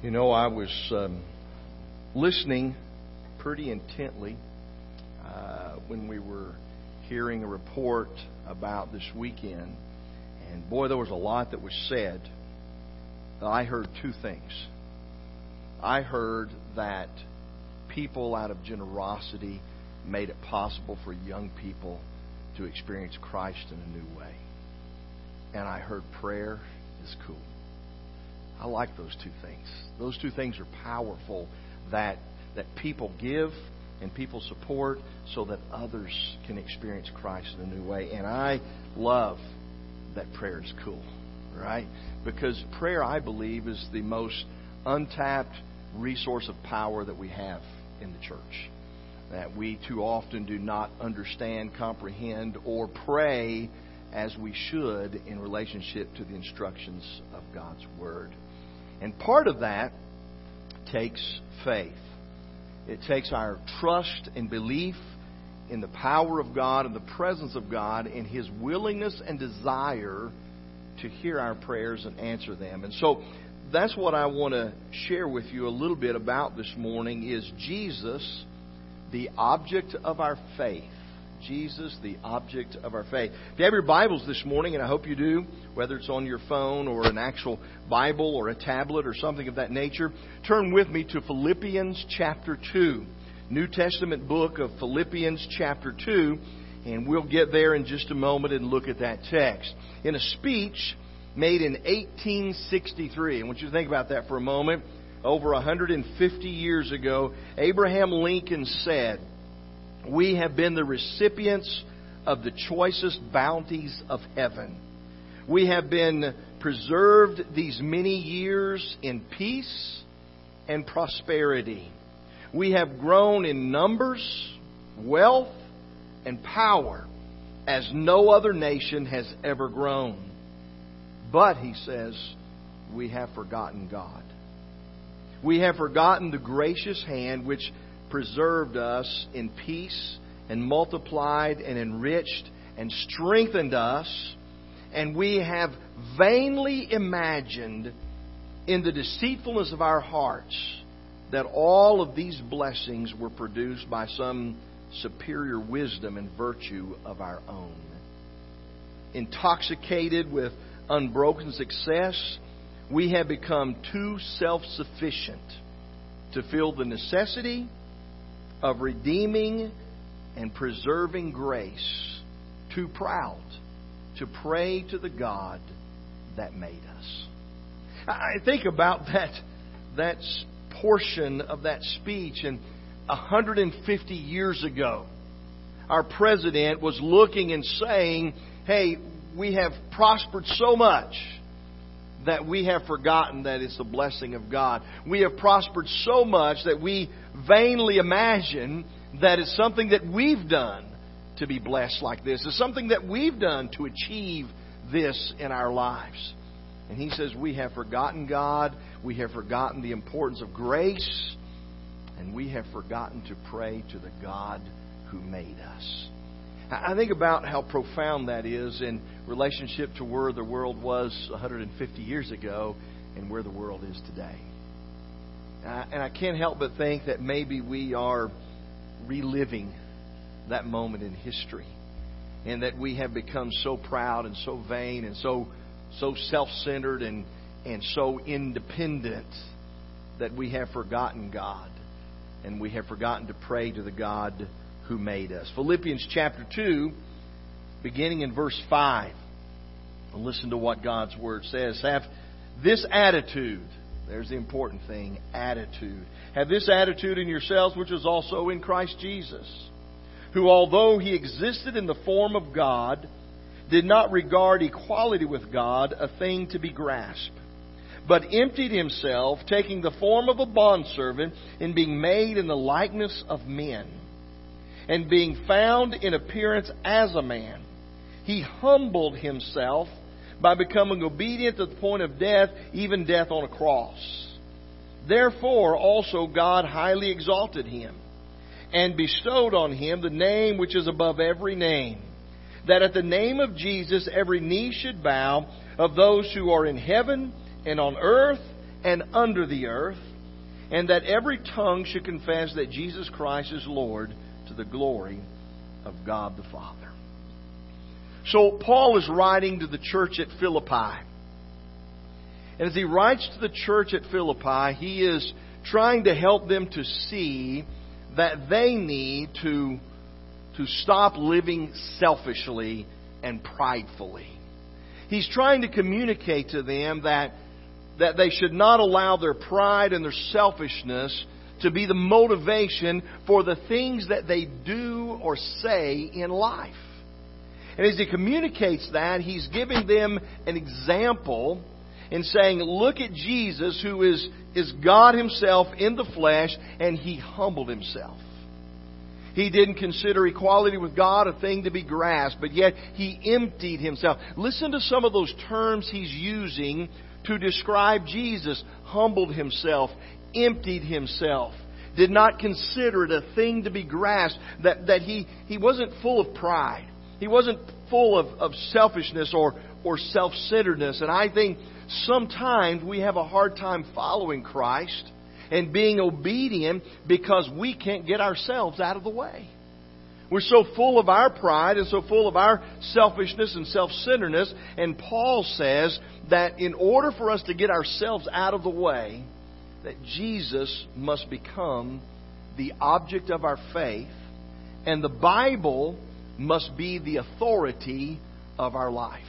You know, I was um, listening pretty intently uh, when we were hearing a report about this weekend. And boy, there was a lot that was said. I heard two things. I heard that people, out of generosity, made it possible for young people to experience Christ in a new way. And I heard prayer is cool. I like those two things. Those two things are powerful that that people give and people support so that others can experience Christ in a new way. And I love that prayer is cool, right? Because prayer, I believe, is the most untapped resource of power that we have in the church. That we too often do not understand, comprehend, or pray as we should in relationship to the instructions of God's Word. And part of that takes faith. It takes our trust and belief in the power of God and the presence of God and His willingness and desire to hear our prayers and answer them. And so that's what I want to share with you a little bit about this morning is Jesus the object of our faith. Jesus, the object of our faith. If you have your Bibles this morning, and I hope you do, whether it's on your phone or an actual Bible or a tablet or something of that nature, turn with me to Philippians chapter 2. New Testament book of Philippians chapter 2, and we'll get there in just a moment and look at that text. In a speech made in 1863, I want you to think about that for a moment. Over 150 years ago, Abraham Lincoln said, we have been the recipients of the choicest bounties of heaven. We have been preserved these many years in peace and prosperity. We have grown in numbers, wealth, and power as no other nation has ever grown. But, he says, we have forgotten God. We have forgotten the gracious hand which preserved us in peace and multiplied and enriched and strengthened us. And we have vainly imagined in the deceitfulness of our hearts that all of these blessings were produced by some superior wisdom and virtue of our own. Intoxicated with unbroken success, we have become too self sufficient to feel the necessity of redeeming and preserving grace, too proud to pray to the God that made us. I think about that, that portion of that speech, and 150 years ago, our president was looking and saying, Hey, we have prospered so much that we have forgotten that it's the blessing of God. We have prospered so much that we vainly imagine that it's something that we've done to be blessed like this. It's something that we've done to achieve this in our lives. And he says we have forgotten God, we have forgotten the importance of grace, and we have forgotten to pray to the God who made us. I think about how profound that is in relationship to where the world was 150 years ago and where the world is today. And I can't help but think that maybe we are reliving that moment in history. And that we have become so proud and so vain and so so self centered and, and so independent that we have forgotten God. And we have forgotten to pray to the God who made us. Philippians chapter 2, beginning in verse 5. Listen to what God's Word says. Have this attitude. There's the important thing attitude. Have this attitude in yourselves, which is also in Christ Jesus, who, although he existed in the form of God, did not regard equality with God a thing to be grasped, but emptied himself, taking the form of a bondservant, and being made in the likeness of men and being found in appearance as a man, he humbled himself by becoming obedient to the point of death, even death on a cross. Therefore, also God highly exalted him and bestowed on him the name which is above every name, that at the name of Jesus every knee should bow of those who are in heaven and on earth and under the earth, and that every tongue should confess that Jesus Christ is Lord to the glory of God the Father. So Paul is writing to the church at Philippi. And as he writes to the church at Philippi, he is trying to help them to see that they need to, to stop living selfishly and pridefully. He's trying to communicate to them that, that they should not allow their pride and their selfishness to be the motivation for the things that they do or say in life. And as he communicates that, he's giving them an example in saying, look at Jesus who is, is God himself in the flesh and he humbled himself. He didn't consider equality with God a thing to be grasped, but yet he emptied himself. Listen to some of those terms he's using to describe Jesus. Humbled himself, emptied himself, did not consider it a thing to be grasped, that, that he, he wasn't full of pride. He wasn't full of, of selfishness or, or self centeredness. And I think sometimes we have a hard time following Christ and being obedient because we can't get ourselves out of the way. We're so full of our pride and so full of our selfishness and self centeredness. And Paul says that in order for us to get ourselves out of the way, that Jesus must become the object of our faith, and the Bible must be the authority of our life.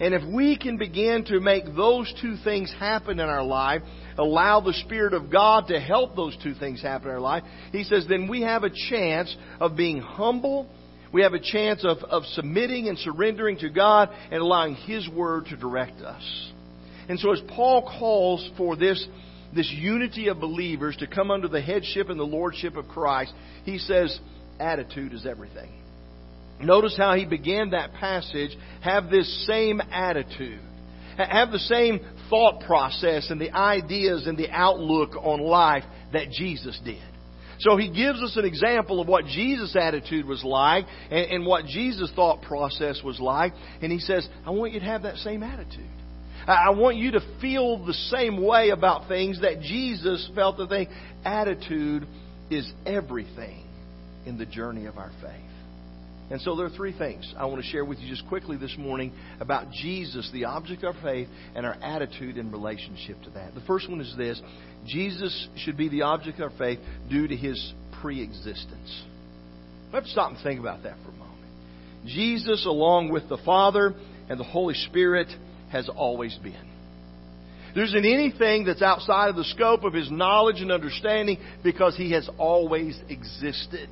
And if we can begin to make those two things happen in our life, allow the Spirit of God to help those two things happen in our life, he says, then we have a chance of being humble. We have a chance of, of submitting and surrendering to God and allowing His Word to direct us. And so as Paul calls for this, this unity of believers to come under the headship and the lordship of Christ, he says, attitude is everything. Notice how he began that passage. Have this same attitude. Have the same thought process and the ideas and the outlook on life that Jesus did. So he gives us an example of what Jesus' attitude was like and, what Jesus' thought process was like. And he says, I want you to have that same attitude. I want you to feel the same way about things that Jesus felt the thing. Attitude is everything in the journey of our faith. And so there are three things I want to share with you just quickly this morning about Jesus, the object of our faith, and our attitude in relationship to that. The first one is this Jesus should be the object of our faith due to his pre existence. We have to stop and think about that for a moment. Jesus, along with the Father and the Holy Spirit, has always been. There isn't anything that's outside of the scope of his knowledge and understanding because he has always existed.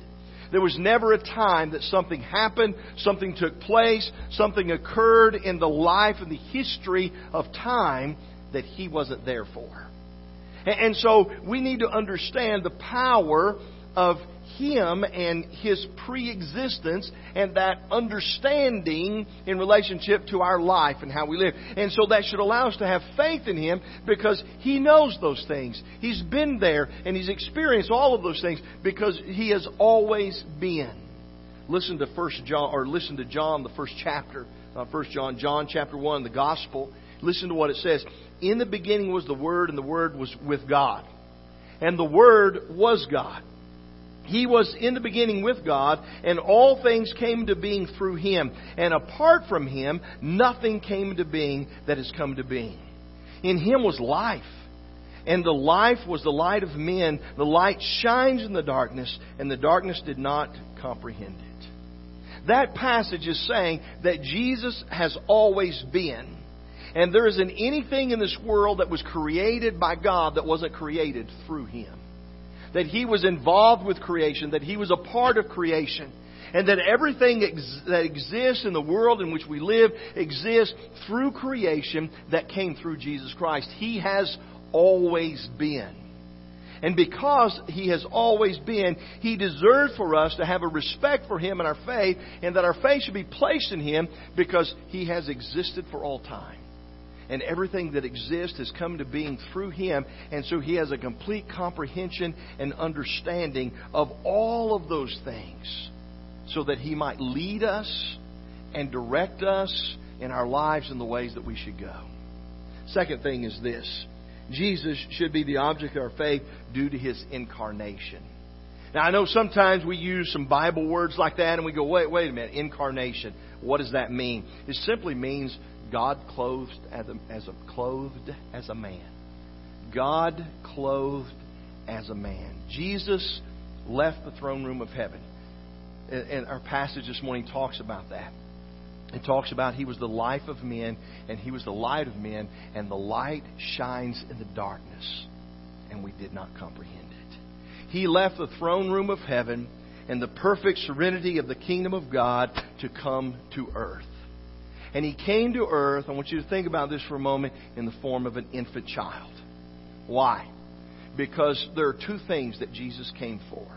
There was never a time that something happened, something took place, something occurred in the life and the history of time that he wasn't there for. And so we need to understand the power of him and His pre-existence and that understanding in relationship to our life and how we live. And so that should allow us to have faith in Him because He knows those things. He's been there and He's experienced all of those things because He has always been. Listen to First John or listen to John, the first chapter, uh, First John, John chapter one, the Gospel. Listen to what it says. In the beginning was the Word, and the Word was with God, and the Word was God. He was in the beginning with God, and all things came to being through Him. And apart from Him, nothing came to being that has come to being. In Him was life, and the life was the light of men. The light shines in the darkness, and the darkness did not comprehend it. That passage is saying that Jesus has always been. And there isn't anything in this world that was created by God that wasn't created through Him that he was involved with creation, that he was a part of creation, and that everything ex- that exists in the world in which we live exists through creation that came through Jesus Christ. He has always been. And because He has always been, He deserves for us to have a respect for Him and our faith, and that our faith should be placed in Him because He has existed for all time and everything that exists has come to being through him. And so he has a complete comprehension and understanding of all of those things so that he might lead us and direct us in our lives in the ways that we should go. Second thing is this Jesus should be the object of our faith due to his incarnation. Now, I know sometimes we use some Bible words like that and we go, wait, wait a minute, incarnation. What does that mean? It simply means God clothed as a, as a clothed as a man. God clothed as a man. Jesus left the throne room of heaven. And our passage this morning talks about that. It talks about he was the life of men and he was the light of men, and the light shines in the darkness, and we did not comprehend it. He left the throne room of heaven and the perfect serenity of the kingdom of God to come to earth. And he came to earth, I want you to think about this for a moment, in the form of an infant child. Why? Because there are two things that Jesus came for.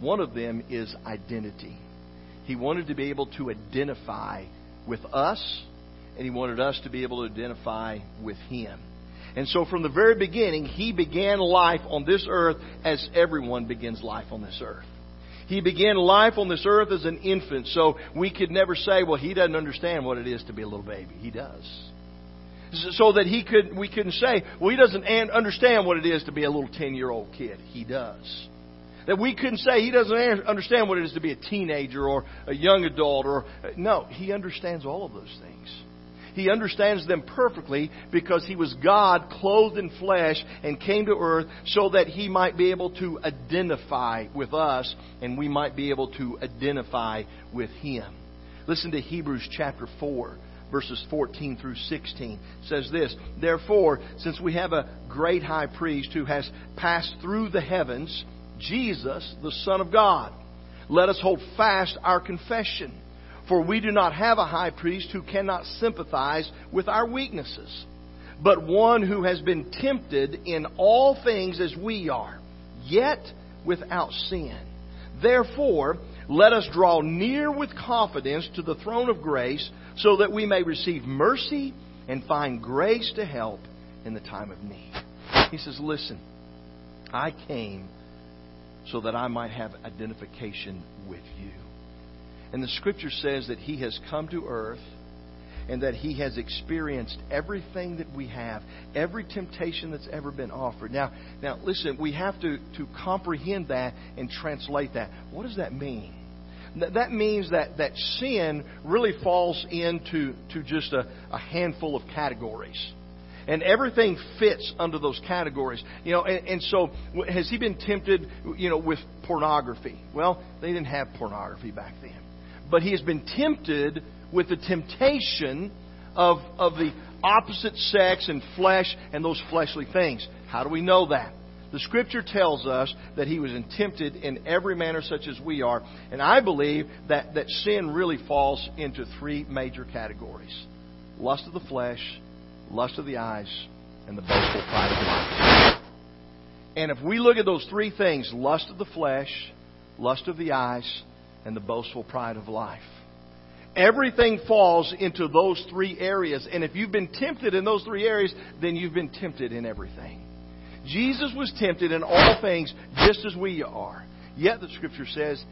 One of them is identity. He wanted to be able to identify with us, and he wanted us to be able to identify with him. And so from the very beginning, he began life on this earth as everyone begins life on this earth. He began life on this earth as an infant, so we could never say, well, he doesn't understand what it is to be a little baby. He does. So that he could, we couldn't say, well, he doesn't understand what it is to be a little 10 year old kid. He does. That we couldn't say he doesn't understand what it is to be a teenager or a young adult or, uh, no, he understands all of those things. He understands them perfectly because he was God clothed in flesh and came to earth so that he might be able to identify with us and we might be able to identify with him. Listen to Hebrews chapter 4 verses 14 through 16 it says this Therefore, since we have a great high priest who has passed through the heavens, Jesus, the Son of God. Let us hold fast our confession. For we do not have a high priest who cannot sympathize with our weaknesses, but one who has been tempted in all things as we are, yet without sin. Therefore, let us draw near with confidence to the throne of grace so that we may receive mercy and find grace to help in the time of need. He says, Listen, I came so that I might have identification with you. And the scripture says that he has come to earth and that he has experienced everything that we have, every temptation that's ever been offered. Now, now listen, we have to, to comprehend that and translate that. What does that mean? That means that, that sin really falls into to just a, a handful of categories and everything fits under those categories. You know, and, and so has he been tempted, you know, with pornography? Well, they didn't have pornography back then, but he has been tempted with the temptation of of the opposite sex and flesh and those fleshly things. How do we know that? The scripture tells us that he was tempted in every manner such as we are. And I believe that, that sin really falls into three major categories lust of the flesh, lust of the eyes, and the boastful pride of life. And if we look at those three things lust of the flesh, lust of the eyes, and the boastful pride of life everything falls into those three areas. And if you've been tempted in those three areas, then you've been tempted in everything. Jesus was tempted in all things just as we are. Yet the scripture says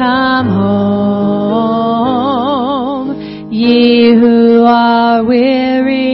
come home, ye who are weary,